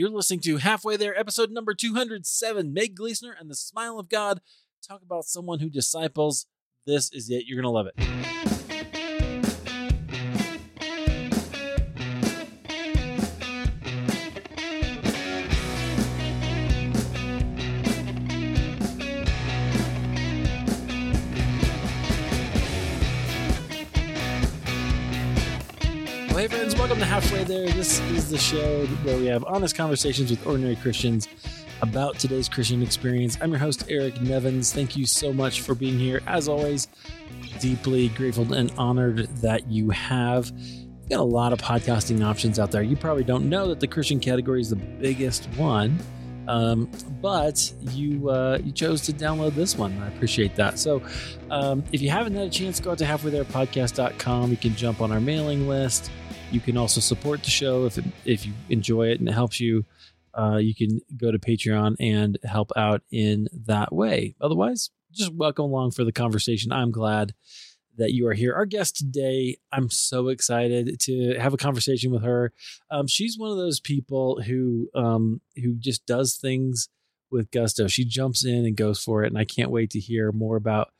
You're listening to Halfway There, episode number 207. Meg Glesener and the Smile of God talk about someone who disciples. This is it. You're going to love it. To Halfway There. This is the show where we have honest conversations with ordinary Christians about today's Christian experience. I'm your host, Eric Nevins. Thank you so much for being here. As always, deeply grateful and honored that you have. We've got a lot of podcasting options out there. You probably don't know that the Christian category is the biggest one. Um, but you uh, you chose to download this one. I appreciate that. So, um, if you haven't had a chance, go out to halfwaytherepodcast.com. You can jump on our mailing list. You can also support the show if it, if you enjoy it and it helps you. Uh, you can go to Patreon and help out in that way. Otherwise, just welcome along for the conversation. I'm glad that you are here. Our guest today, I'm so excited to have a conversation with her. Um, she's one of those people who um, who just does things with gusto. She jumps in and goes for it, and I can't wait to hear more about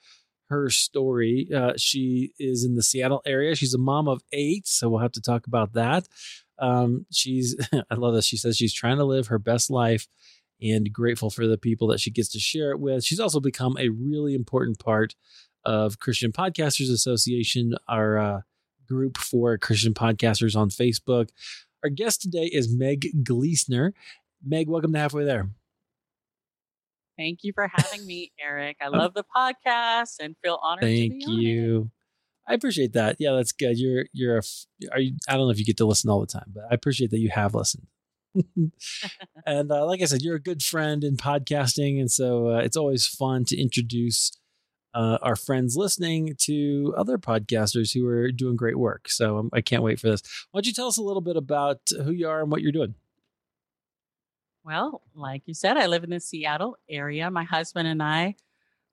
her story. Uh, she is in the Seattle area. She's a mom of eight, so we'll have to talk about that. Um, she's I love this. She says she's trying to live her best life and grateful for the people that she gets to share it with. She's also become a really important part of Christian Podcasters Association, our uh, group for Christian podcasters on Facebook. Our guest today is Meg Glesener. Meg, welcome to Halfway There. Thank you for having me, Eric. I love the podcast and feel honored. Thank to be here. Thank you. I appreciate that. Yeah, that's good. You're you're a are you I don't know if you get to listen all the time, but I appreciate that you have listened. and uh, like I said, you're a good friend in podcasting, and so uh, it's always fun to introduce uh, our friends listening to other podcasters who are doing great work. So um, I can't wait for this. Why don't you tell us a little bit about who you are and what you're doing? Well, like you said, I live in the Seattle area. My husband and I,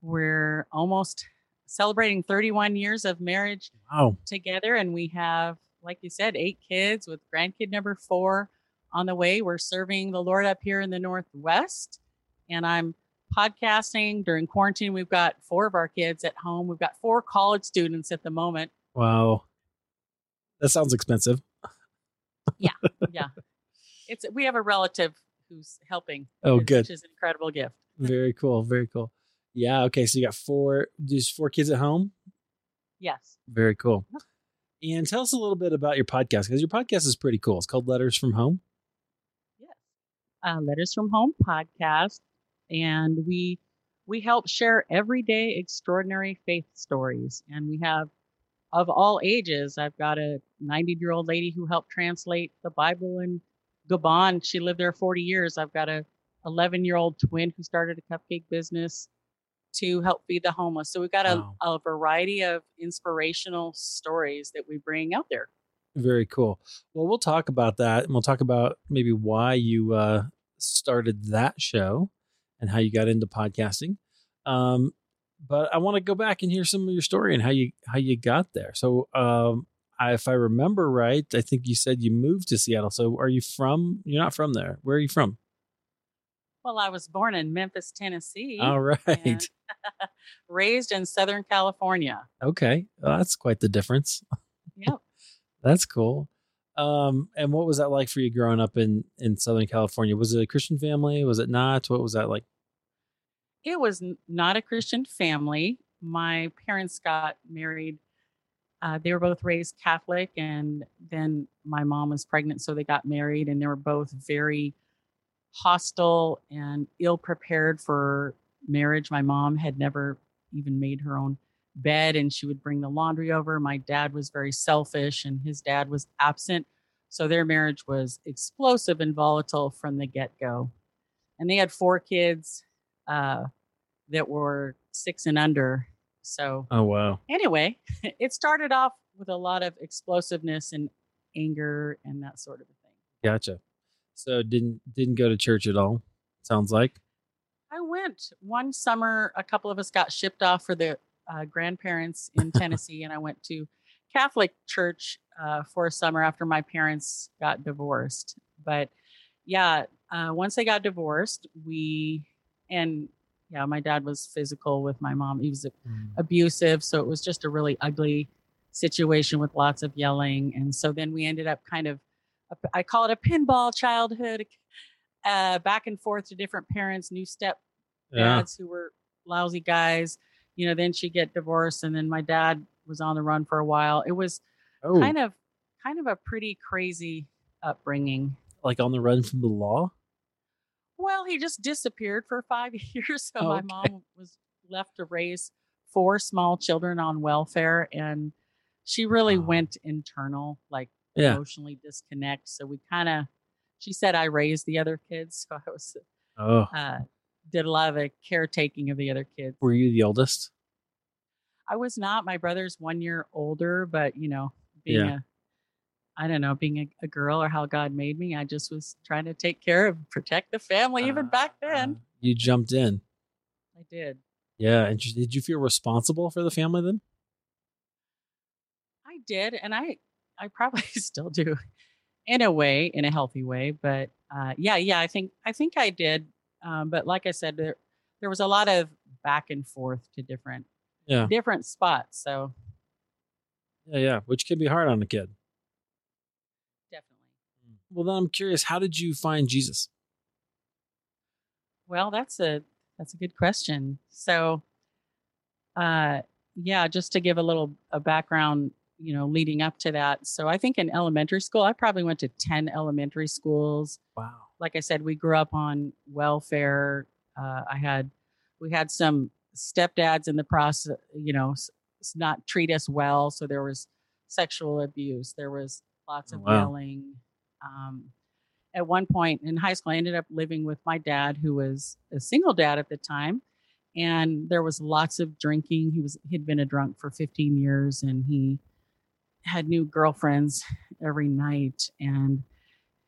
we're almost celebrating 31 years of marriage Wow. together, and we have, like you said, eight kids with grandkid number four on the way. We're serving the Lord up here in the Northwest, and I'm podcasting during quarantine. We've got four of our kids at home. We've got four college students at the moment. Wow. That sounds expensive. yeah Yeah. it's we have a relative who's helping Oh, which- good. which is an incredible gift Very cool. Very cool. Yeah. Okay. So you got four, just four kids at home. yes Very cool. And tell us a little bit about your podcast because your podcast is pretty cool. It's called Letters from Home. yes uh, letters from home podcast and we we help share everyday extraordinary faith stories and we have of all ages i've got a 90 year old lady who helped translate the bible in gabon she lived there 40 years i've got a 11 year old twin who started a cupcake business to help feed the homeless so we've got a, Wow. a variety of inspirational stories that we bring out there Very cool. Well, we'll talk about that and we'll talk about maybe why you uh, started that show and how you got into podcasting. Um, but I want to go back and hear some of your story and how you how you got there. So, um, I, if I remember right, I think you said you moved to Seattle. So, are you from? You're not from there. Where are you from? well i was born in memphis tennessee All right. raised in Southern California. Okay. Well, that's quite the difference. Yep. That's cool. Um, and what was that like for you growing up in in Southern California? Was it a Christian family? Was it not? What was that like? It was not a Christian family. My parents got married. Uh, they were both raised Catholic, and then my mom was pregnant, so they got married, and they were both very hostile and ill prepared for marriage. My mom had never even made her own bed and she would bring the laundry over. My dad was very selfish and his dad was absent. So their marriage was explosive and volatile from the get go. And they had four kids uh, that were six and under. So, Oh wow. anyway, it started off with a lot of explosiveness and anger and that sort of a thing. Gotcha. So didn't didn't go to church at all. Sounds like. I went one summer. A couple of us got shipped off for the uh, grandparents in Tennessee, and I went to Catholic church uh, for a summer after my parents got divorced. But yeah, uh, once they got divorced, we and yeah, my dad was physical with my mom. He was Mm. abusive, so it was just a really ugly situation with lots of yelling. And so then we ended up kind of, I call it a pinball childhood, uh, back and forth to different parents, new step Yeah. dads who were lousy guys. You know, then she get divorced, and then my dad was on the run for a while. It was Oh, kind of, kind of a pretty crazy upbringing. like on the run from the law. Well, he just disappeared for five years. So Oh, my mom was left to raise four small children on welfare. And she really Wow. went internal, like Yeah. emotionally disconnect. So we kind of, she said, I raised the other kids. So I was, Oh, uh, did a lot of the caretaking of the other kids. were you the oldest? I was not. My brother's one year older, but you know, being Yeah. a, I don't know, being a, a girl or how God made me, I just was trying to take care of, protect the family. Even back then, Uh, you jumped in. I did. Yeah. And did you feel responsible for the family then? I did, and I I probably still do, in a way, in a healthy way. But uh, yeah, yeah, I think I think I did. Um, but like I said, there there was a lot of back and forth to different Yeah. different spots. So Yeah. Yeah. Which can be hard on a kid. Well, then I'm curious, how did you find Jesus? Well, that's a that's a good question. So, uh, yeah, just to give a little a background, you know, leading up to that. So, I think in elementary school, I probably went to ten elementary schools. Wow. like I said, we grew up on welfare. Uh, I had, we had some stepdads in the process, you know, not treat us well. So there was sexual abuse. There was lots Oh, of wow. yelling. Um, at one point in high school, I ended up living with my dad, who was a single dad at the time. And there was lots of drinking. He was, he'd been a drunk for 15 years and he had new girlfriends every night. And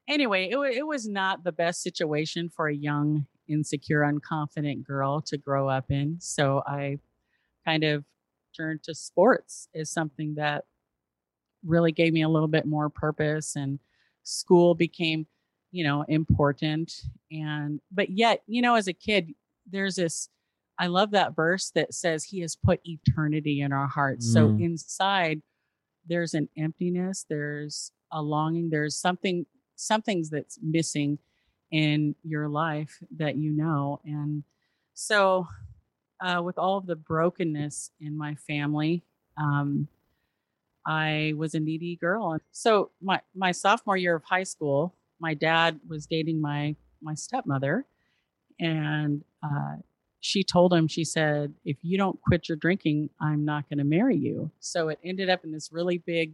anyway, it, it was not the best situation for a young, insecure, unconfident girl to grow up in. So I kind of turned to sports as something that really gave me a little bit more purpose and school became you know important and but yet you know as a kid there's this i love that verse that says he has put eternity in our hearts so Mm. inside there's an emptiness there's a longing there's something something's that's missing in your life that you know and so uh, with all of the brokenness in my family um, i was a needy girl. So my my sophomore year of high school my dad was dating my my stepmother. And uh, she told him she said if you don't quit your drinking i'm not going to marry you. So it ended up in this really big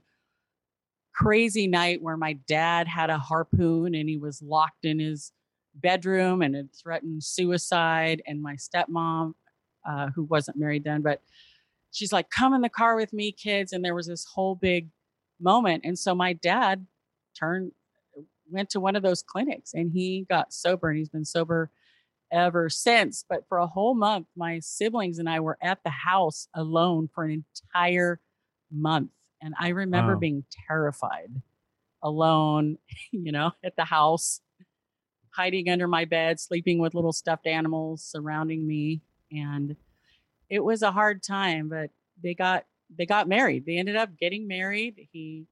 crazy night where my dad had a harpoon and he was locked in his bedroom and had threatened suicide. And my stepmom uh, who wasn't married then but she's like come in the car with me kids and there was this whole big moment and so my dad turned went to one of those clinics and he got sober and he's been sober ever since but for a whole month my siblings and i were at the house alone for an entire month and i remember Wow. being terrified alone you know at the house hiding under my bed sleeping with little stuffed animals surrounding me and it was a hard time but they got they got married they ended up getting married he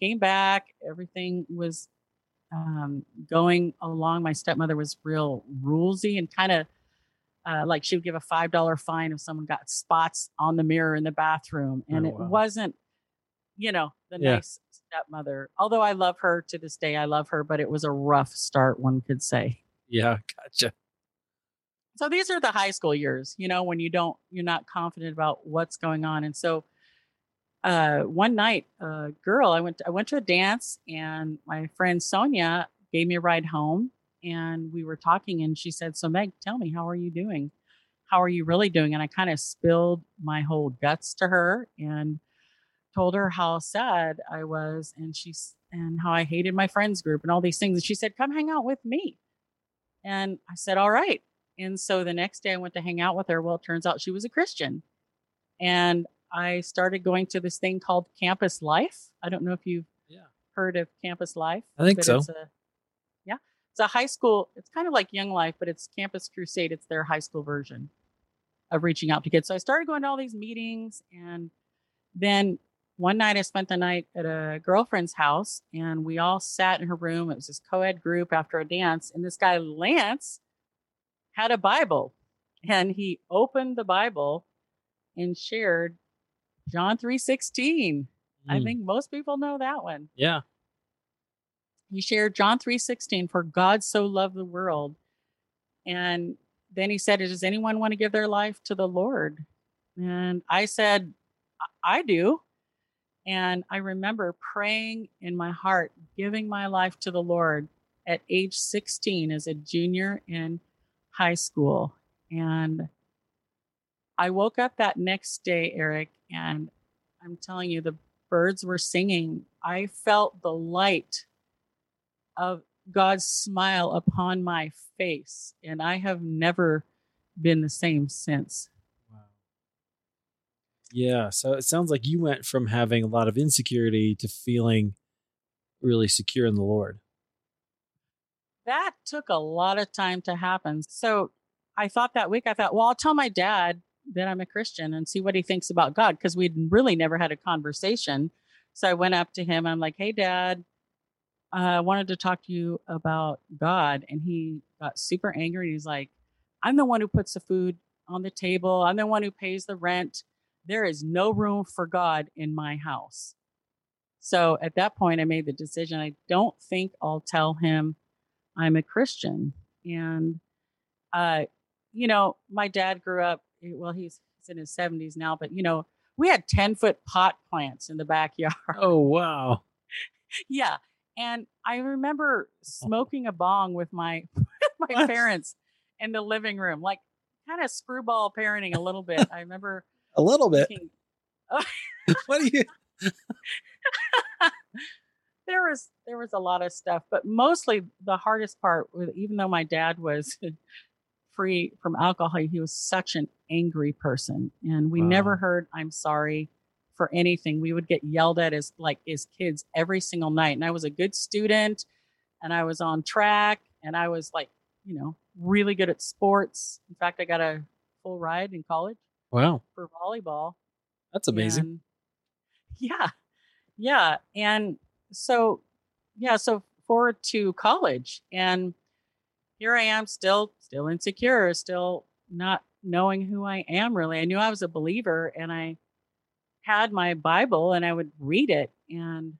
came back everything was um, going along my stepmother was real rulesy and kind of uh, like she would give a five dollar fine if someone got spots on the mirror in the bathroom and Oh, it wasn't you know the Yeah. nice stepmother although i love her to this day i love her but it was a rough start one could say Yeah. Gotcha. So these are the high school years you know when you don't you're not confident about what's going on and so uh one night a girl i went to, i went to a dance and my friend sonia gave me a ride home and we were talking and she said so meg tell me how are you doing? How are you really doing? And i kind of spilled my whole guts to her and told her how sad i was and she's and how i hated my friends group and all these things and she said come hang out with me. And i said all right and so the next day I went to hang out with her. Well, it turns out she was a Christian. And I started going to this thing called Campus Life. I don't know if you've Yeah. heard of Campus Life. I think so. It's a, yeah. It's a high school, it's kind of like Young Life, but it's Campus Crusade. It's their high school version of reaching out to kids. So I started going to all these meetings. And then one night I spent the night at a girlfriend's house and we all sat in her room. It was this co ed group after a dance. And this guy, Lance, had a Bible and he opened the Bible and shared John 3:16. I Mm. think most people know that one. Yeah. He shared John 3:16 for God so loved the world. And then he said, "Does anyone want to give their life to the Lord?" And I said, "I- "I do." And I remember praying in my heart, giving my life to the Lord at age 16 as a junior in high school. And I woke up that next day, Eric, and I'm telling you, the birds were singing. I felt the light of God's smile upon my face, and I have never been the same since. Wow. Yeah. So it sounds like you went from having a lot of insecurity to feeling really secure in the Lord. That took a lot of time to happen. So I thought that week, I thought, well, I'll tell my dad that I'm a Christian and see what he thinks about God because we'd really never had a conversation. So I went up to him. I'm like, hey, dad, I wanted to talk to you about God. And he got super angry. He's like, I'm the one who puts the food on the table, I'm the one who pays the rent. There is no room for God in my house. So at that point, I made the decision I don't think I'll tell him I'm a Christian. And, uh, you know, my dad grew up, eh, well, he's, he's in his 70s now, but, you know, we had 10 foot pot plants in the backyard. Oh, wow. yeah. And I remember smoking a bong with my my What? parents in the living room, like kind of screwball parenting a little bit. I remember A little bit. thinking, what do you? There was there was a lot of stuff, but mostly the hardest part was even though my dad was free from alcohol, he was such an angry person, and we never heard "I'm sorry" for anything. We would get yelled at as like as kids every single night, and I was a good student, and I was on track, and I was like you know really good at sports. In fact, I got a full ride in college Wow. for volleyball. That's amazing. and- yeah. Yeah. And so, yeah. So forward to college. And here I am still, still insecure, still not knowing who I am really. I knew I was a believer and I had my Bible and I would read it. And,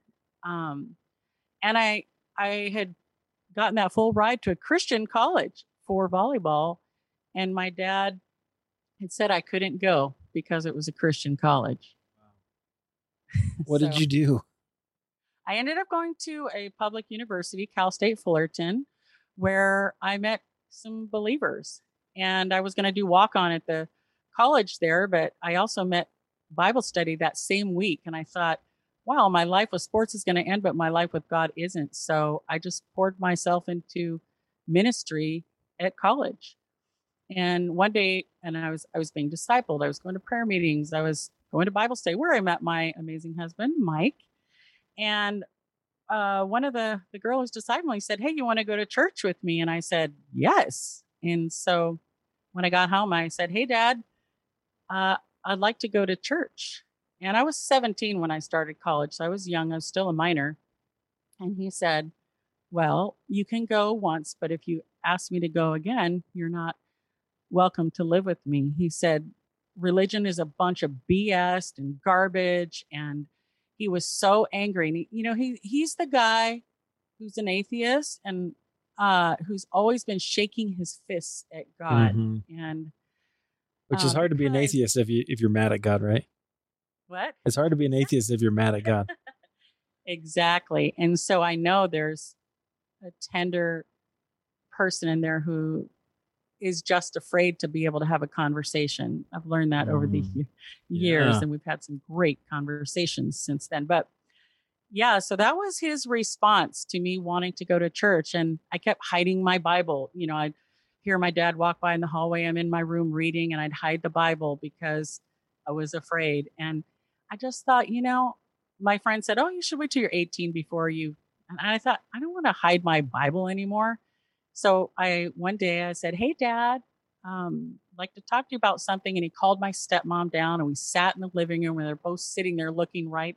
um, and I, I had gotten that full ride to a Christian college for volleyball. And my dad had said I couldn't go because it was a Christian college. What did you do? I ended up going to a public university, Cal State Fullerton, where I met some believers. And I was going to do walk on at the college there, but I also met Bible study that same week. And I thought, wow, my life with sports is going to end, but my life with God isn't. So I just poured myself into ministry at college. And one day, and I was I was being discipled. I was going to prayer meetings. I was going to Bible study where I met my amazing husband, Mike. And uh, one of the the girls discipling said, "Hey, you want to go to church with me?" And I said, "Yes." And so when I got home, I said, "Hey, Dad, uh, I'd like to go to church." And I was 17 when I started college, so I was young. I was still a minor. And he said, "Well, you can go once, but if you ask me to go again, you're not welcome to live with me." He said, "Religion is a bunch of BS and garbage and." He was so angry and he, you know he he's the guy who's an atheist and uh who's always been shaking his fists at god Mhm. and Which is um, hard to be an atheist if you if you're mad at God, right? what It's hard to be an atheist if you're mad at God. exactly and so i know there's a tender person in there who is just afraid to be able to have a conversation. I've learned that over the Mm. years Yeah. and we've had some great conversations since then. But yeah so that was his response to me wanting to go to church and i kept hiding my bible. You know i'd hear my dad walk by in the hallway i'm in my room reading and i'd hide the bible because i was afraid. And i just thought you know my friend said oh you should wait till you're 18 before you and i thought i don't want to hide my bible anymore So I one day I said, "Hey, Dad, um, I'd like to talk to you about something." And he called my stepmom down, and we sat in the living room, and they're both sitting there looking right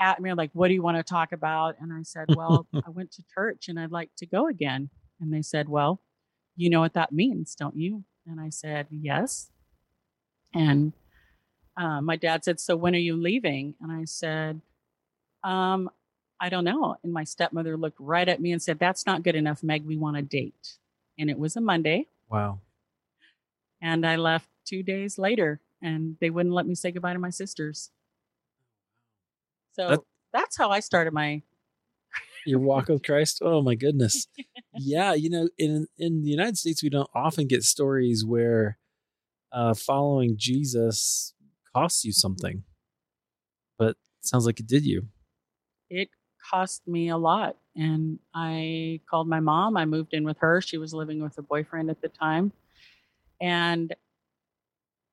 at me, like, "What do you want to talk about?" And I said, "Well, I went to church, and I'd like to go again." And they said, "Well, you know what that means, don't you?" And I said, "Yes." And uh, my dad said, "So when are you leaving?" And I said, um, I don't know. And my stepmother looked right at me and said, That's not good enough, Meg. We want a date. And it was a Monday. Wow. And I left two days later and they wouldn't let me say goodbye to my sisters. So that, that's how I started my your walk with Christ. Oh my goodness. yeah, you know, in in the United States we don't often get stories where uh following Jesus costs you something. But sounds like it did you. It cost me a lot. And I called my mom. I moved in with her. She was living with a boyfriend at the time. And,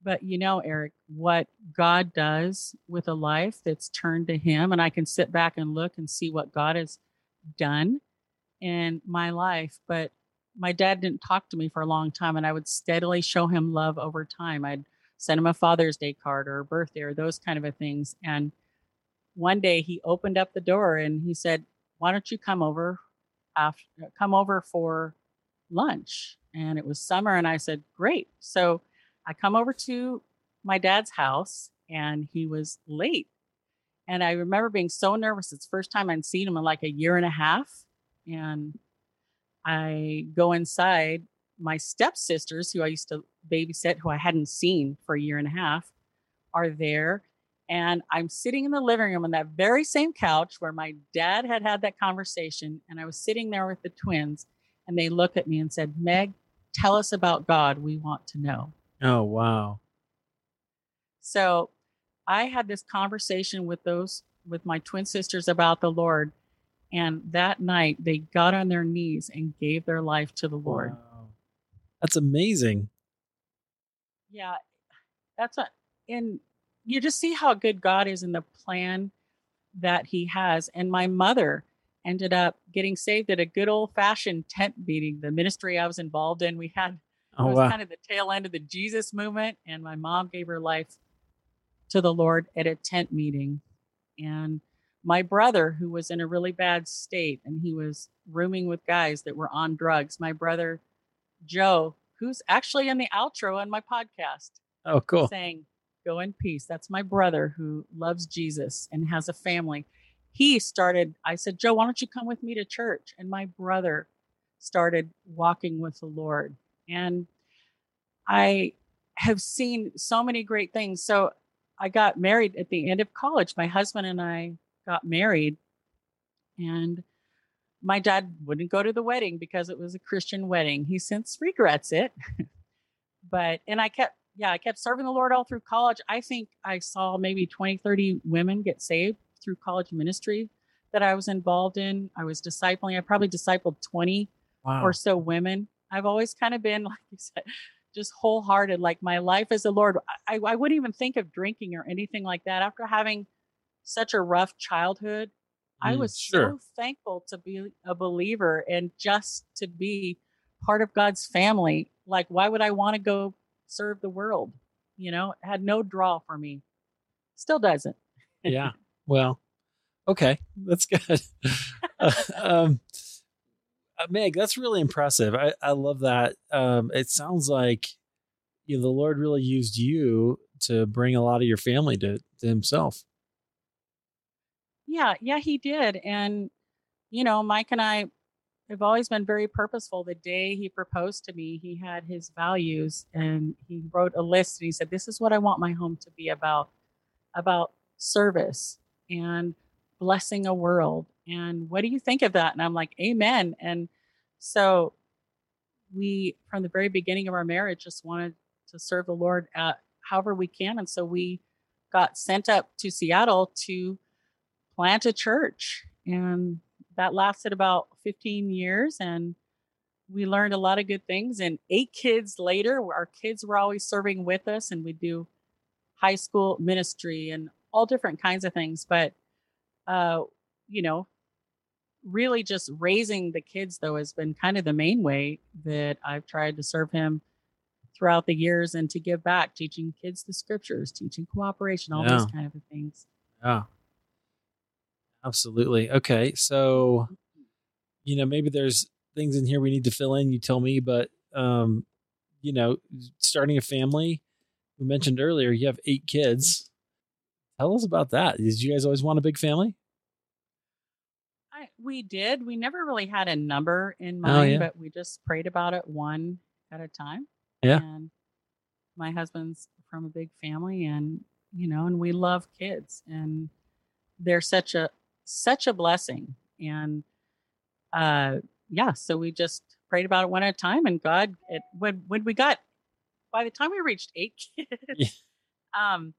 but you know, Eric, what God does with a life that's turned to Him, and I can sit back and look and see what God has done in my life. But my dad didn't talk to me for a long time, and I would steadily show him love over time. I'd send him a Father's Day card or a birthday or those kind of a things. And one day he opened up the door and he said, "Why don't you come over after uh, come over for lunch?" And it was summer and I said, "Great." So I come over to my dad's house and he was late. And I remember being so nervous. It's first time I'd seen him in like a year and a half. And I go inside. My stepsisters, who I used to babysit, who I hadn't seen for a year and a half, are there and I'm sitting in the living room on that very same couch where my dad had had that conversation. And I was sitting there with the twins, and they looked at me and said, Meg, tell us about God. We want to know. Oh, wow. So I had this conversation with those, with my twin sisters about the Lord. And that night they got on their knees and gave their life to the Lord. Wow. That's amazing. Yeah. That's a, in you just see how good God is in the plan that He has. And my mother ended up getting saved at a good old fashioned tent meeting. The ministry I was involved in, we had oh, it was wow. kind of the tail end of the Jesus movement, and my mom gave her life to the Lord at a tent meeting. And my brother, who was in a really bad state and he was rooming with guys that were on drugs, my brother Joe, who's actually in the outro on my podcast. Oh, cool. Saying, Go in peace. That's my brother who loves Jesus and has a family. He started, I said, Joe, why don't you come with me to church? And my brother started walking with the Lord. And I have seen so many great things. So I got married at the end of college. My husband and I got married. And my dad wouldn't go to the wedding because it was a Christian wedding. He since regrets it. but, and I kept yeah, I kept serving the Lord all through college. I think I saw maybe 20, 30 women get saved through college ministry that I was involved in. I was discipling. I probably discipled 20 wow. or so women. I've always kind of been, like you said, just wholehearted. Like my life as a Lord, I, I wouldn't even think of drinking or anything like that. After having such a rough childhood, mm, I was sure. so thankful to be a believer and just to be part of God's family. Like, why would I want to go serve the world. You know, it had no draw for me. Still doesn't. yeah. Well, okay, that's good. uh, um, uh, Meg, that's really impressive. I, I love that. Um, it sounds like you know, the Lord really used you to bring a lot of your family to, to Himself. Yeah, yeah, He did. And, you know, Mike and I I've always been very purposeful. The day he proposed to me, he had his values and he wrote a list and he said, This is what I want my home to be about about service and blessing a world. And what do you think of that? And I'm like, Amen. And so we, from the very beginning of our marriage, just wanted to serve the Lord at however we can. And so we got sent up to Seattle to plant a church. And that lasted about 15 years and we learned a lot of good things and eight kids later our kids were always serving with us and we do high school ministry and all different kinds of things but uh you know really just raising the kids though has been kind of the main way that I've tried to serve him throughout the years and to give back, teaching kids the scriptures, teaching cooperation, all Yeah. those kind of things. Yeah. Absolutely. Okay. So, you know, maybe there's things in here we need to fill in. You tell me, but, um, you know, starting a family, we mentioned earlier, you have eight kids. Tell us about that. Did you guys always want a big family? I, we did. We never really had a number in Oh, mind, yeah. but we just prayed about it one at a time. Yeah. And my husband's from a big family and you know, and we love kids and they're such a such a blessing. And uh yeah, so we just prayed about it one at a time and God it when when we got by the time we reached eight kids, Yeah. um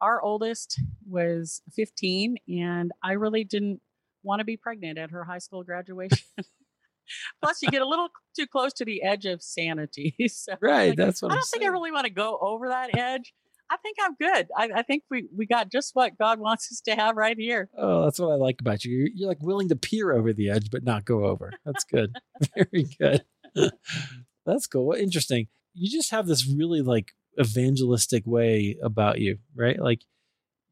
our oldest was 15 and I really didn't want to be pregnant at her high school graduation. Plus, you get a little too close to the edge of sanity. So Right. like, that's what I I'm don't think I really want to go over that edge. I think I'm good. I, I think we, we got just what God wants us to have right here. Oh, that's what I like about you. You're, you're like willing to peer over the edge, but not go over. That's good. Very good. that's cool. What interesting. You just have this really like evangelistic way about you, right? Like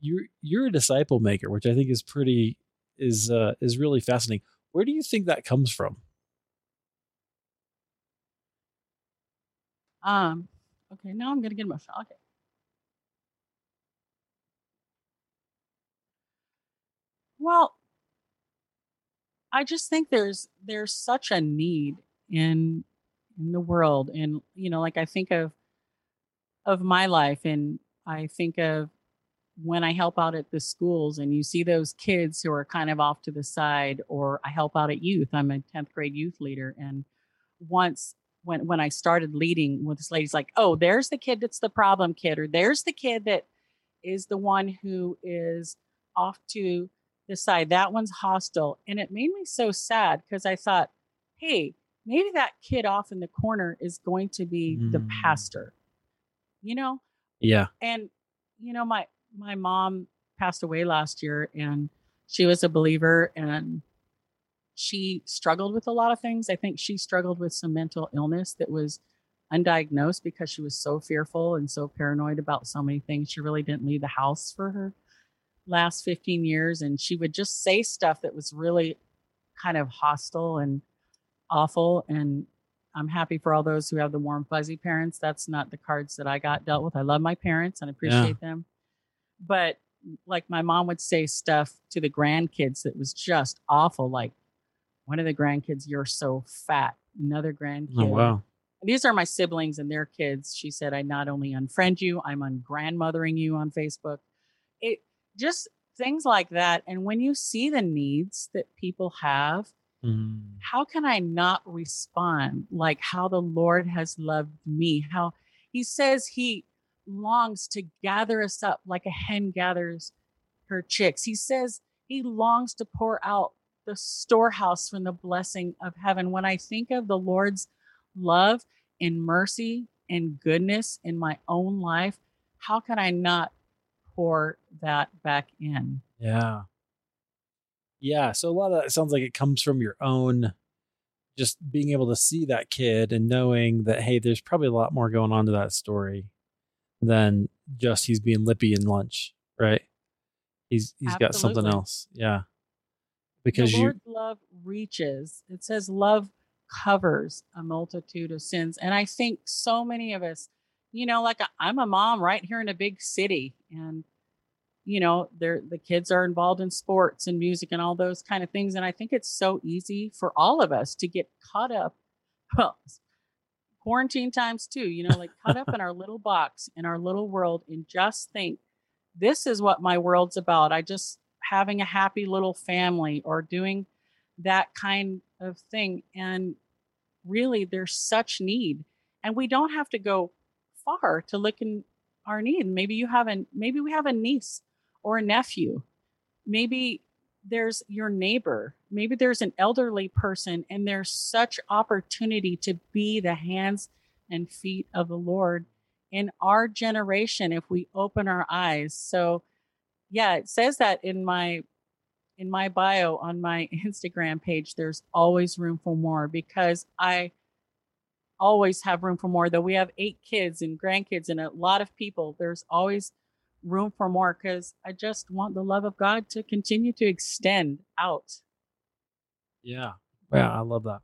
you're you're a disciple maker, which I think is pretty is uh is really fascinating. Where do you think that comes from? Um, okay, now I'm gonna get emotional. Okay. Well, I just think there's there's such a need in in the world, and you know, like I think of of my life, and I think of when I help out at the schools, and you see those kids who are kind of off to the side, or I help out at youth. I'm a 10th grade youth leader, and once when when I started leading with this lady's like, oh, there's the kid that's the problem kid, or there's the kid that is the one who is off to the side. That one's hostile. And it made me so sad because I thought, hey, maybe that kid off in the corner is going to be the Mm. pastor. You know? Yeah. and you know my my mom passed away last year and she was a believer and she struggled with a lot of things i think she struggled with some mental illness that was undiagnosed because she was so fearful and so paranoid about so many things she really didn't leave the house for her last 15 years and she would just say stuff that was really kind of hostile and awful and I'm happy for all those who have the warm fuzzy parents. That's not the cards that I got dealt with. I love my parents and appreciate them. But like my mom would say stuff to the grandkids that was just awful. Like one of the grandkids, you're so fat. Another oh, grandkid. Oh wow. These are my siblings and their kids. She said, I not only unfriend you, I'm ungrandmothering you on Facebook. Just things like that. And when you see the needs that people have, Mm. how can I not respond like how the Lord has loved me? How he says he longs to gather us up like a hen gathers her chicks. He says he longs to pour out the storehouse from the blessing of heaven. When I think of the Lord's love and mercy and goodness in my own life, how can I not pour that back in? Yeah. Yeah. So a lot of that sounds like it comes from your own just being able to see that kid and knowing that, hey, there's probably a lot more going on to that story than just he's being lippy in lunch, right? He's he's got something else. Yeah. Because the you Lord's love reaches. It says love covers a multitude of sins. And I think so many of us, you know, like I'm a mom right here in a big city and you know, they're the kids are involved in sports and music and all those kind of things. And I think it's so easy for all of us to get caught up. Well, quarantine times too, you know, like caught up in our little box in our little world and just think this is what my world's about. I just having a happy little family or doing that kind of thing. And really, there's such need. And we don't have to go far to look in our need. Maybe you have a maybe we have a niece or a nephew. Maybe there's your neighbor. Maybe there's an elderly person, and there's such opportunity to be the hands and feet of the Lord in our generation if we open our eyes. So, yeah, it says that in my in my bio on my Instagram page, there's always room for more because I always have room for more. Though we have eight kids and grandkids and a lot of people, there's always room for more because I just want the love of God to continue to extend out. Yeah. Yeah, I love that.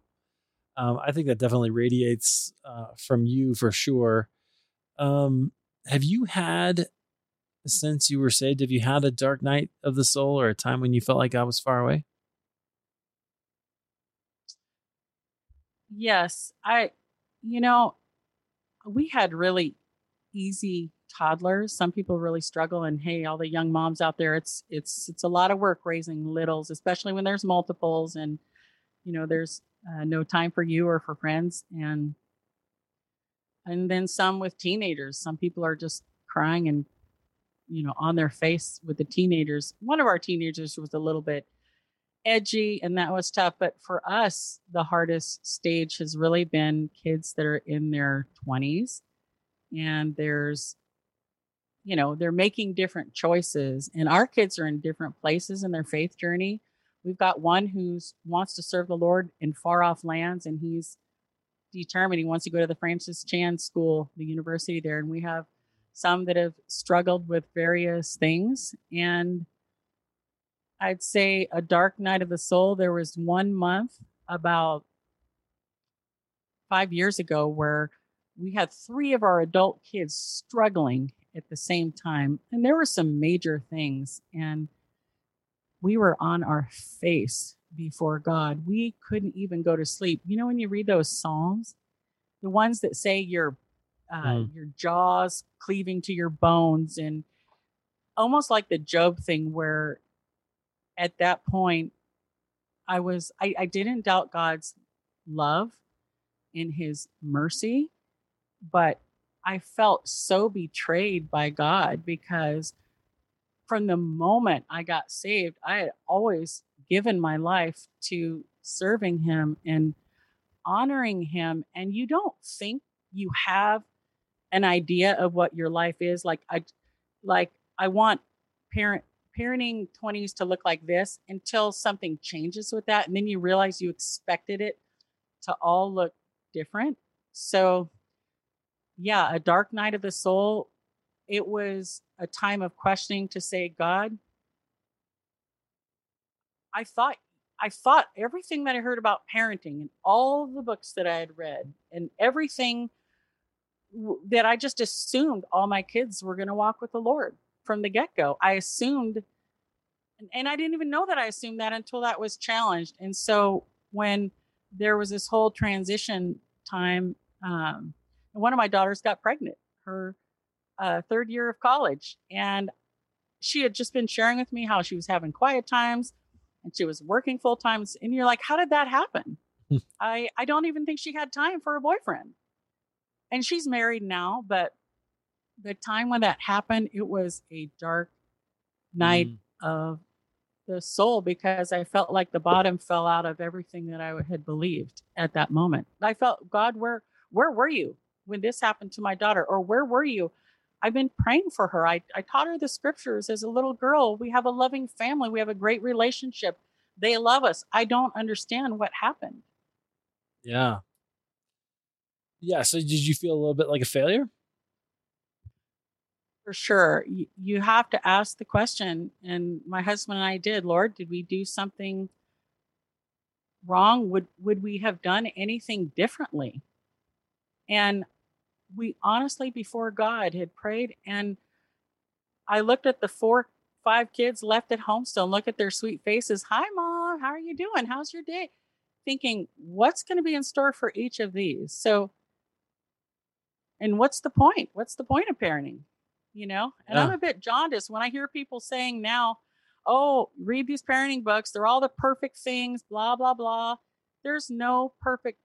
Um, I think that definitely radiates uh, from you for sure. Um, have you had, since you were saved, have you had a dark night of the soul or a time when you felt like God was far away? Yes. I, you know, we had really easy toddlers. Some people really struggle and hey, all the young moms out there, it's it's it's a lot of work raising littles, especially when there's multiples and you know, there's uh, no time for you or for friends and and then some with teenagers. Some people are just crying and you know, on their face with the teenagers. One of our teenagers was a little bit edgy and that was tough, but for us, the hardest stage has really been kids that are in their 20s and there's you know they're making different choices and our kids are in different places in their faith journey. We've got one who's wants to serve the lord in far off lands and he's determined he wants to go to the francis chan school the university there and we have some that have struggled with various things and i'd say a dark night of the soul there was one month about five years ago where we had three of our adult kids struggling at the same time. And there were some major things. And we were on our face before God. We couldn't even go to sleep. You know, when you read those Psalms, the ones that say your uh, mm. your jaws cleaving to your bones, and almost like the Job thing, where at that point I was I, I didn't doubt God's love in His mercy, but I felt so betrayed by God because from the moment I got saved, I had always given my life to serving Him and honoring Him. And you don't think you have an idea of what your life is like. I like I want parent parenting 20s to look like this until something changes with that, and then you realize you expected it to all look different. So yeah, a dark night of the soul. It was a time of questioning to say, God, I thought I thought everything that I heard about parenting and all the books that I had read and everything that I just assumed all my kids were going to walk with the Lord from the get go. I assumed, and, I didn't even know that I assumed that until that was challenged. And so when there was this whole transition time, um, one of my daughters got pregnant, her uh, third year of college. And she had just been sharing with me how she was having quiet times and she was working full time. And you're like, how did that happen? Hmm. I, I don't even think she had time for a boyfriend. And she's married now, but the time when that happened, it was a dark night mm. of the soul because I felt like the bottom fell out of everything that I had believed at that moment. I felt, God, where where were you? when this happened to my daughter? Or where were you? I've been praying for her. I, I taught her the scriptures as a little girl. We have a loving family. We have a great relationship. They love us. I don't understand what happened. Yeah. Yeah. So did you feel a little bit like a failure? For sure. You, you have to ask the question. And my husband and I did, Lord, did we do something wrong? Would would we have done anything differently? And we honestly, before God, had prayed. And I looked at the four, five kids left at home still and look at their sweet faces. Hi, mom. How are you doing? How's your day? Thinking, what's going to be in store for each of these? So, and what's the point? What's the point of parenting? You know, and yeah. I'm a bit jaundiced when I hear people saying now, oh, read these parenting books. They're all the perfect things, blah, blah, blah. There's no perfect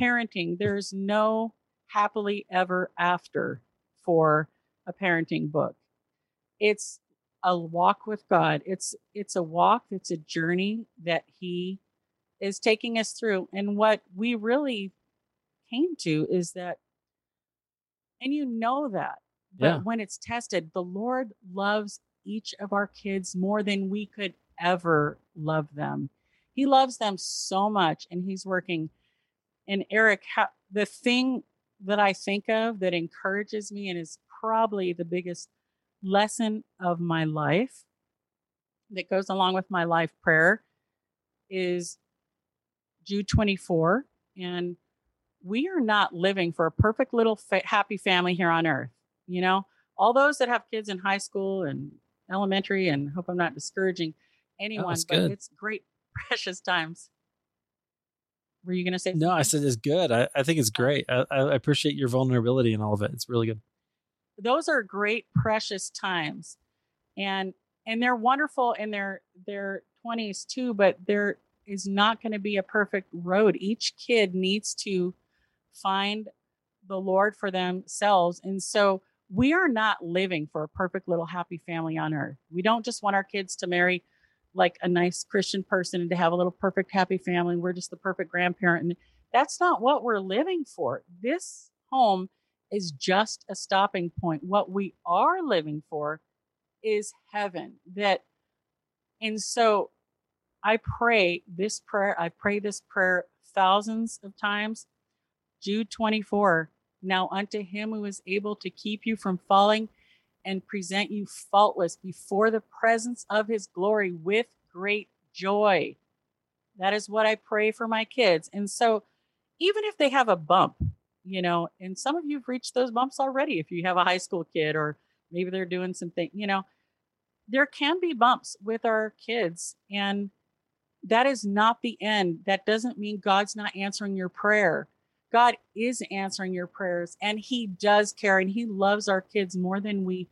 parenting. There's no happily ever after for a parenting book. It's a walk with God. It's it's a walk, it's a journey that he is taking us through. And what we really came to is that and you know that. But yeah. when it's tested, the Lord loves each of our kids more than we could ever love them. He loves them so much and he's working. And Eric, the thing that I think of that encourages me and is probably the biggest lesson of my life that goes along with my life prayer is Jude 24. And we are not living for a perfect little fa- happy family here on earth. You know, all those that have kids in high school and elementary, and hope I'm not discouraging anyone, but good. it's great, precious times. Were you going to say? Something? No, I said it's good. I, I think it's oh. great. I, I appreciate your vulnerability and all of it. It's really good. Those are great, precious times, and and they're wonderful in their their 20s too. But there is not going to be a perfect road. Each kid needs to find the Lord for themselves, and so we are not living for a perfect little happy family on earth. We don't just want our kids to marry like a nice Christian person and to have a little perfect happy family. We're just the perfect grandparent. And that's not what we're living for. This home is just a stopping point. What we are living for is heaven. That and so I pray this prayer, I pray this prayer thousands of times. Jude 24 now unto him who is able to keep you from falling and present you faultless before the presence of his glory with great joy. That is what I pray for my kids. And so, even if they have a bump, you know, and some of you have reached those bumps already, if you have a high school kid or maybe they're doing something, you know, there can be bumps with our kids. And that is not the end. That doesn't mean God's not answering your prayer. God is answering your prayers and He does care and He loves our kids more than we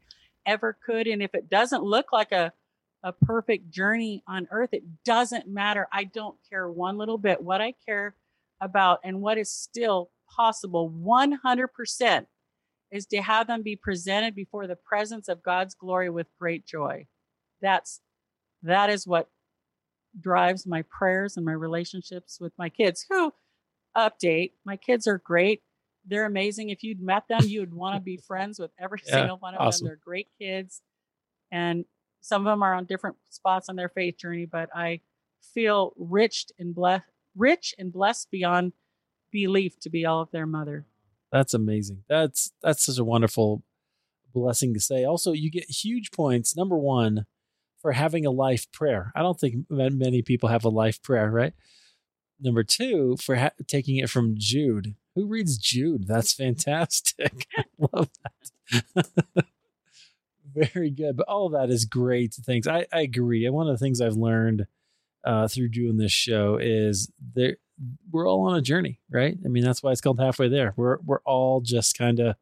ever could. And if it doesn't look like a, a perfect journey on earth, it doesn't matter. I don't care one little bit. What I care about and what is still possible 100% is to have them be presented before the presence of God's glory with great joy. That's that is what drives my prayers and my relationships with my kids who update. My kids are great. They're amazing. If you'd met them, you would want to be friends with every yeah, single one of awesome. them. They're great kids. And some of them are on different spots on their faith journey, but I feel rich and blessed rich and blessed beyond belief to be all of their mother. That's amazing. That's that's such a wonderful blessing to say. Also, you get huge points. Number one, for having a life prayer. I don't think many people have a life prayer, right? Number two for ha- taking it from Jude. Who reads Jude? That's fantastic. love that. Very good. But all of that is great things. I, I agree. And one of the things I've learned uh, through doing this show is there we're all on a journey, right? I mean, that's why it's called halfway there. We're we're all just kind of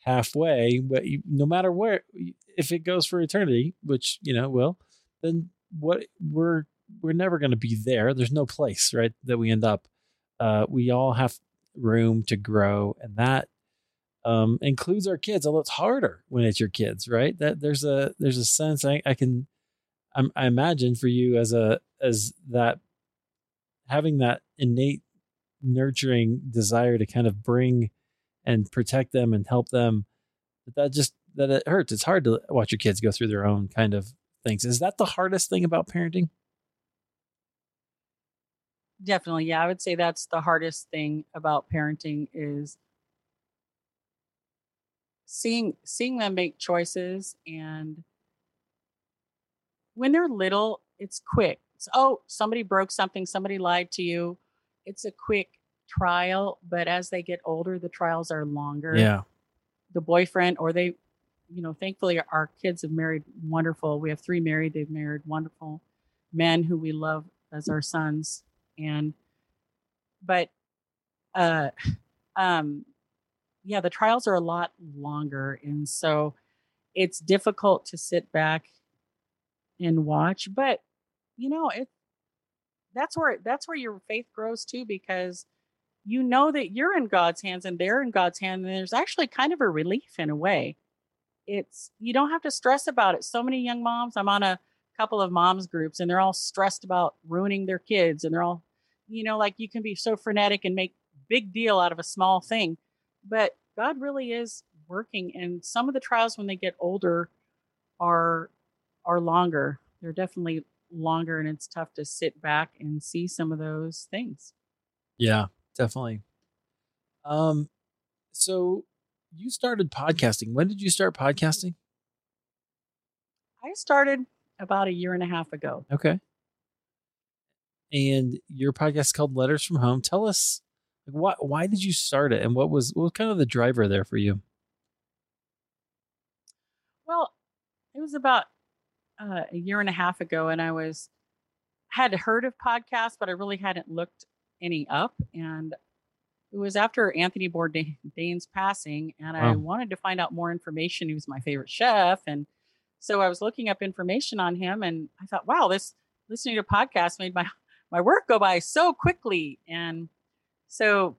halfway, but you, no matter where, if it goes for eternity, which you know will, then what we're we're never going to be there. There's no place, right, that we end up. Uh, we all have room to grow, and that um, includes our kids. Although it's harder when it's your kids, right? That there's a there's a sense I, I can I'm, I imagine for you as a as that having that innate nurturing desire to kind of bring and protect them and help them but that just that it hurts it's hard to watch your kids go through their own kind of things is that the hardest thing about parenting Definitely. Yeah, I would say that's the hardest thing about parenting is seeing seeing them make choices and when they're little, it's quick. It's, oh, somebody broke something, somebody lied to you. It's a quick trial, but as they get older, the trials are longer. Yeah. The boyfriend or they you know, thankfully our kids have married wonderful. We have three married, they've married wonderful men who we love as our sons and but uh um yeah the trials are a lot longer and so it's difficult to sit back and watch but you know it that's where that's where your faith grows too because you know that you're in God's hands and they're in God's hand and there's actually kind of a relief in a way. It's you don't have to stress about it. So many young moms i'm on a couple of moms groups and they're all stressed about ruining their kids and they're all you know like you can be so frenetic and make big deal out of a small thing but god really is working and some of the trials when they get older are are longer they're definitely longer and it's tough to sit back and see some of those things. Yeah, definitely. Um, so you started podcasting. When did you start podcasting? I started about a year and a half ago. Okay. And your podcast is called Letters from Home. Tell us like, why why did you start it and what was what was kind of the driver there for you? Well, it was about uh, a year and a half ago, and I was had heard of podcasts, but I really hadn't looked any up. And it was after Anthony Bourdain's passing, and wow. I wanted to find out more information. He was my favorite chef, and so I was looking up information on him, and I thought, wow, this listening to podcasts made my my work go by so quickly. And so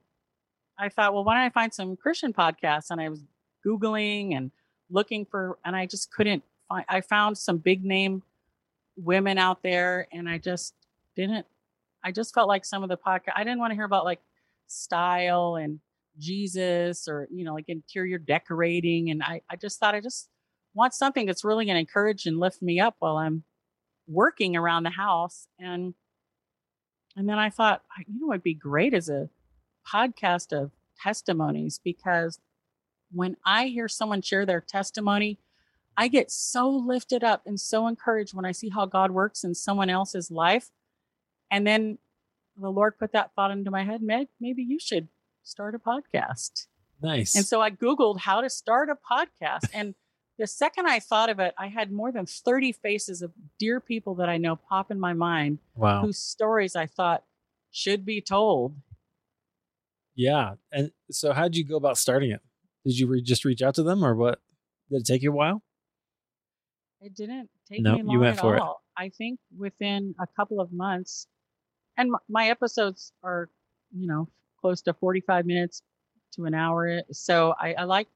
I thought, well, why don't I find some Christian podcasts? And I was googling and looking for, and I just couldn't find. I found some big name women out there, and I just didn't. I just felt like some of the podcast. I didn't want to hear about like style and Jesus or you know like interior decorating, and I I just thought I just want something that's really going to encourage and lift me up while I'm working around the house and and then I thought you know it'd be great as a podcast of testimonies because when I hear someone share their testimony I get so lifted up and so encouraged when I see how God works in someone else's life. And then the Lord put that thought into my head Meg maybe you should start a podcast. Nice. and so I googled how to start a podcast and the second I thought of it, I had more than 30 faces of dear people that I know pop in my mind. Wow. Whose stories I thought should be told. Yeah. And so, how'd you go about starting it? Did you re- just reach out to them or what? Did it take you a while? It didn't take me long you went at for all. It. I think within a couple of months, and my episodes are, you know, close to 45 minutes to an hour. So I, I like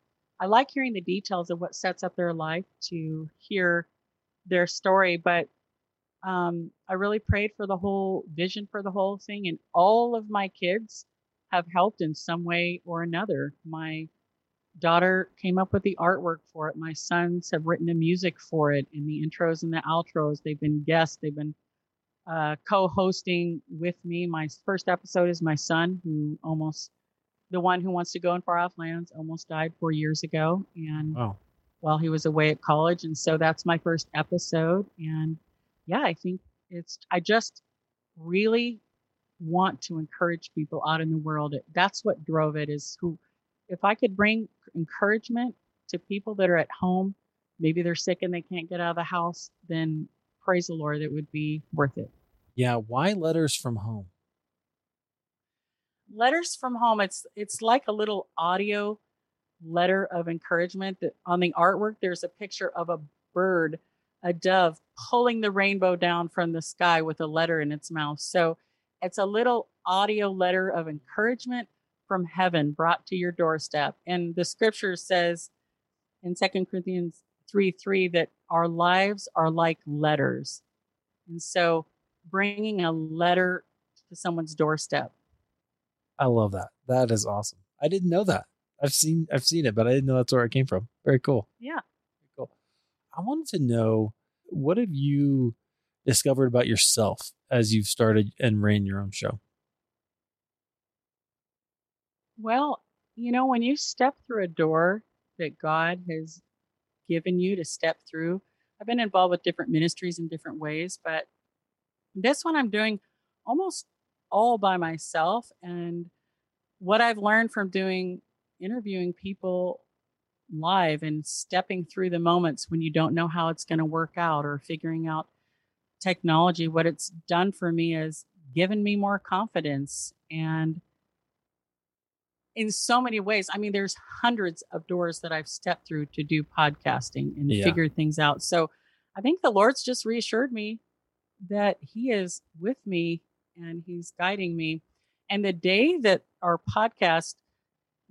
I like hearing the details of what sets up their life to hear their story. But um, I really prayed for the whole vision for the whole thing, and all of my kids have helped in some way or another. My daughter came up with the artwork for it. My sons have written the music for it and the intros and the outros. They've been guests. They've been uh, co-hosting with me. My first episode is my son, who almost the one who wants to go in far off lands almost died four years ago and wow. while he was away at college and so that's my first episode and yeah i think it's i just really want to encourage people out in the world. That's what drove it is who if i could bring encouragement to people that are at home maybe they're sick and they can't get out of the house then praise the lord it would be worth it. Yeah why letters from home letters from home it's it's like a little audio letter of encouragement that on the artwork there's a picture of a bird a dove pulling the rainbow down from the sky with a letter in its mouth. So it's a little audio letter of encouragement from heaven brought to your doorstep. And the scripture says in Second corinthians 3 3 that our lives are like letters. And so bringing a letter to someone's doorstep I love that. That is awesome. I didn't know that. I've seen I've seen it, but I didn't know that's where it came from. Very cool. Yeah. Very cool. I wanted to know what have you discovered about yourself as you've started and ran your own show? Well, you know, when you step through a door that God has given you to step through, I've been involved with different ministries in different ways, but this one I'm doing almost all by myself. And what I've learned from doing interviewing people live and stepping through the moments when you don't know how it's going to work out or figuring out technology, what it's done for me is given me more confidence and in so many ways. I mean, there's hundreds of doors that I've stepped through to do podcasting and yeah. figure things out. So I think the Lord's just reassured me that He is with me and he's guiding me. And the day that our podcast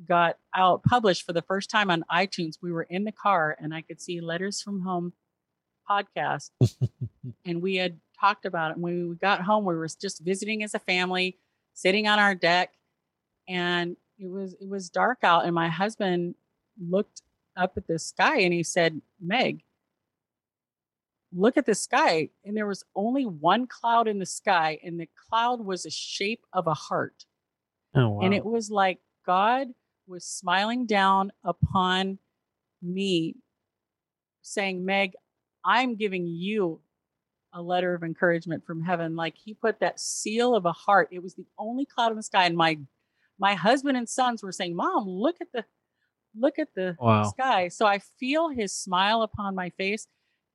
got out published for the first time on iTunes, we were in the car and I could see Letters from Home podcast. and we had talked about it. And when we got home, we were just visiting as a family, sitting on our deck, and it was it was dark out. And my husband looked up at the sky and he said, Meg, look at the sky and there was only one cloud in the sky and the cloud was a shape of a heart Oh wow. and it was like god was smiling down upon me saying meg i'm giving you a letter of encouragement from heaven like he put that seal of a heart it was the only cloud in the sky and my my husband and sons were saying mom look at the look at the Wow. sky so i feel his smile upon my face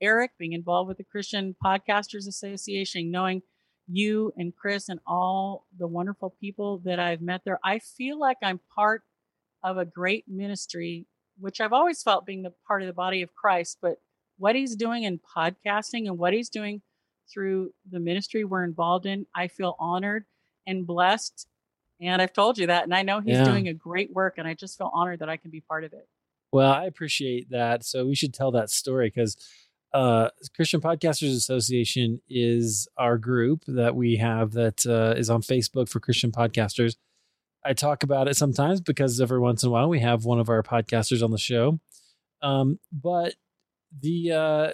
eric being involved with the christian podcasters association knowing you and chris and all the wonderful people that i've met there i feel like i'm part of a great ministry which i've always felt being the part of the body of christ but what he's doing in podcasting and what he's doing through the ministry we're involved in i feel honored and blessed and i've told you that and i know he's Yeah. doing a great work and i just feel honored that i can be part of it Well, I appreciate that. So we should tell that story because uh, Christian Podcasters Association is our group that we have that uh, is on Facebook for Christian podcasters. I talk about it sometimes because every once in a while we have one of our podcasters on the show. Um, but the uh,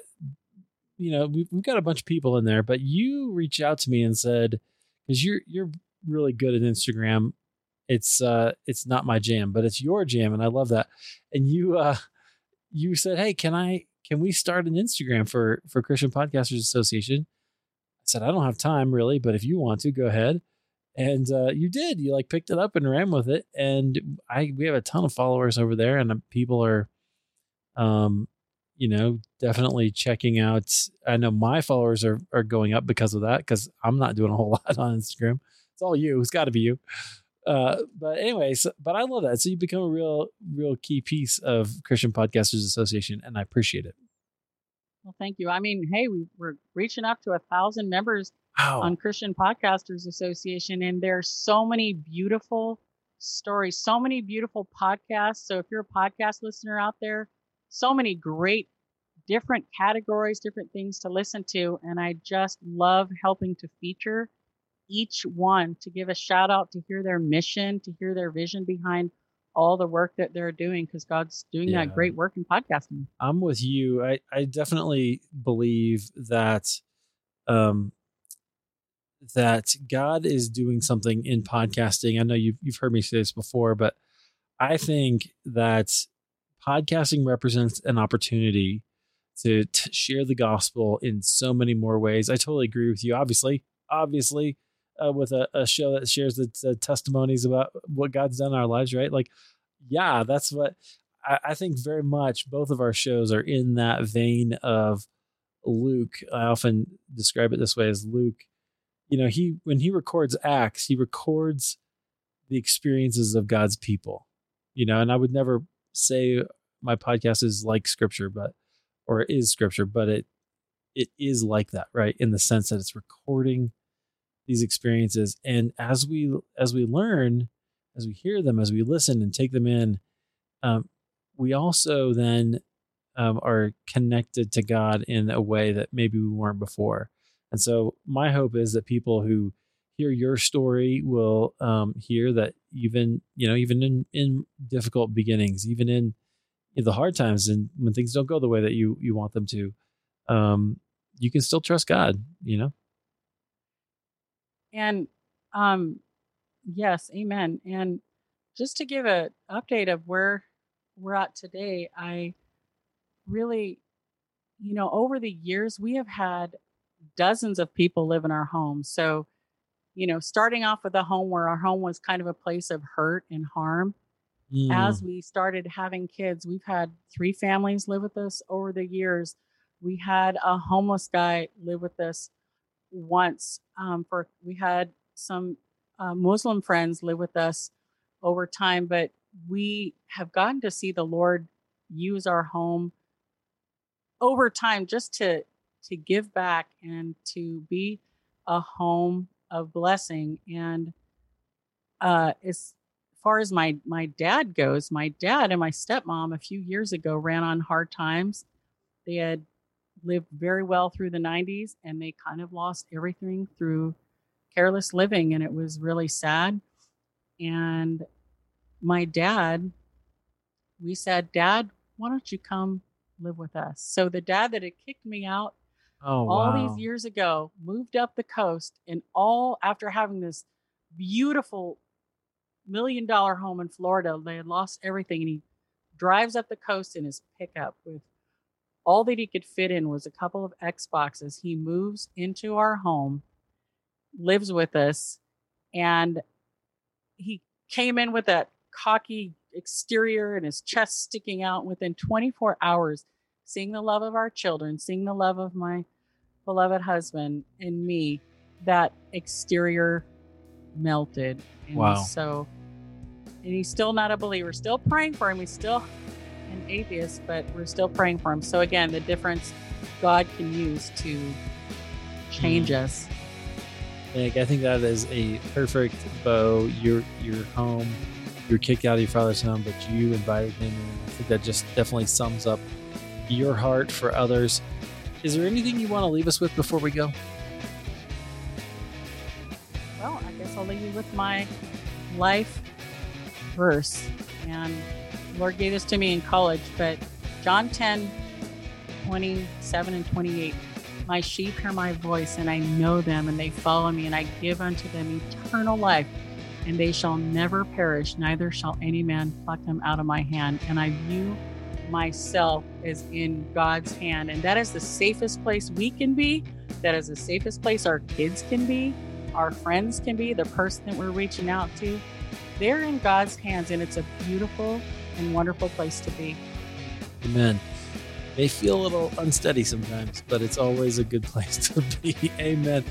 you know we've, we've got a bunch of people in there, but you reached out to me and said because you're you're really good at Instagram. It's uh it's not my jam, but it's your jam, and I love that and you uh you said hey can i can we start an instagram for for christian podcasters association? I said i don't have time really but if you want to go ahead. And uh you did. You like picked it up and ran with it. And i we have a ton of followers over there and uh, people are um you know definitely checking out. I know my followers are are going up because of that because i'm not doing a whole lot on instagram. It's all you. It's got to be you uh but anyways but i love that. So you become a real real key piece of christian podcasters association and i appreciate it. Well thank you. I mean hey we, we're reaching up to a thousand members wow. on christian podcasters association and there's so many beautiful stories so many beautiful podcasts. So if you're a podcast listener out there so many great different categories different things to listen to and i just love helping to feature each one to give a shout out to hear their mission to hear their vision behind all the work that they're doing because god's doing Yeah. that great work in podcasting. I'm with you. I i definitely believe that um that god is doing something in podcasting. I know you've, you've heard me say this before but i think that podcasting represents an opportunity to, to share the gospel in so many more ways. I totally agree with you. Obviously obviously uh, with a, a show that shares the, the testimonies about what god's done in our lives right like yeah that's what I, I think very much both of our shows are in that vein of Luke. I often describe it this way as Luke. You know, he when he records Acts, he records the experiences of God's people. You know, and I would never say my podcast is like scripture, but or is scripture, but it it is like that, right? In the sense that it's recording these experiences, and as we as we learn, as we hear them, as we listen and take them in, um, we also then um, are connected to God in a way that maybe we weren't before. And so, my hope is that people who hear your story will um, hear that even you know even in in difficult beginnings, even in, in the hard times, and when things don't go the way that you you want them to, um, you can still trust God. You know. And um yes, amen. And just to give an update of where we're at today, I really you know, over the years we have had dozens of people live in our home. So, you know, starting off with a home where our home was kind of a place of hurt and harm. Mm. As we started having kids, we've had three families live with us over the years. We had a homeless guy live with us once. Um, for we had some uh, Muslim friends live with us over time, but we have gotten to see the Lord use our home over time just to to give back and to be a home of blessing. And uh, as far as my my dad goes, my dad and my stepmom a few years ago ran on hard times. They had lived very well through the 90s and they kind of lost everything through careless living and it was really sad and my dad we said dad why don't you come live with us so the dad that had kicked me out Oh, all wow. these years ago, moved up the coast, and all after having this beautiful million dollar home in Florida, they had lost everything. And he drives up the coast in his pickup with all that he could fit in was a couple of Xboxes. He moves into our home, lives with us, and he came in with that cocky exterior and his chest sticking out within 24 hours seeing the love of our children seeing the love of my beloved husband and me that exterior melted and Wow. so and he's still not a believer still praying for him he's still an atheist but we're still praying for him so again the difference god can use to change hmm. us Meg, I think that is a perfect bow. You're you're home. You're kicked out of your father's home, but you invited him in. I think that just definitely sums up your heart for others. Is there anything you want to leave us with before we go? Well, I guess I'll leave you with my life verse. And Lord gave this to me in college, but John 10, 27 and 28. My sheep hear my voice, and I know them, and they follow me, and I give unto them eternal life, and they shall never perish, neither shall any man pluck them out of my hand. And I view myself as in God's hand, and that is the safest place we can be. That is the safest place our kids can be our friends can be, the person that we're reaching out to. They're in God's hands, and it's a beautiful and wonderful place to be. Amen. May feel a little unsteady sometimes, but it's always a good place to be. Amen.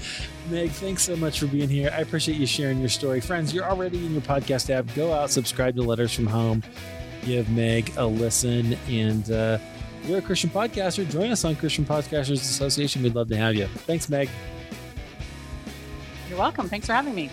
Meg, thanks so much for being here. I appreciate you sharing your story. Friends, you're already in your podcast app. Go out, subscribe to Letters from Home, give Meg a listen, and uh, if you're a Christian podcaster, join us on Christian Podcasters Association. We'd love to have you. Thanks, Meg. You're welcome. Thanks for having me.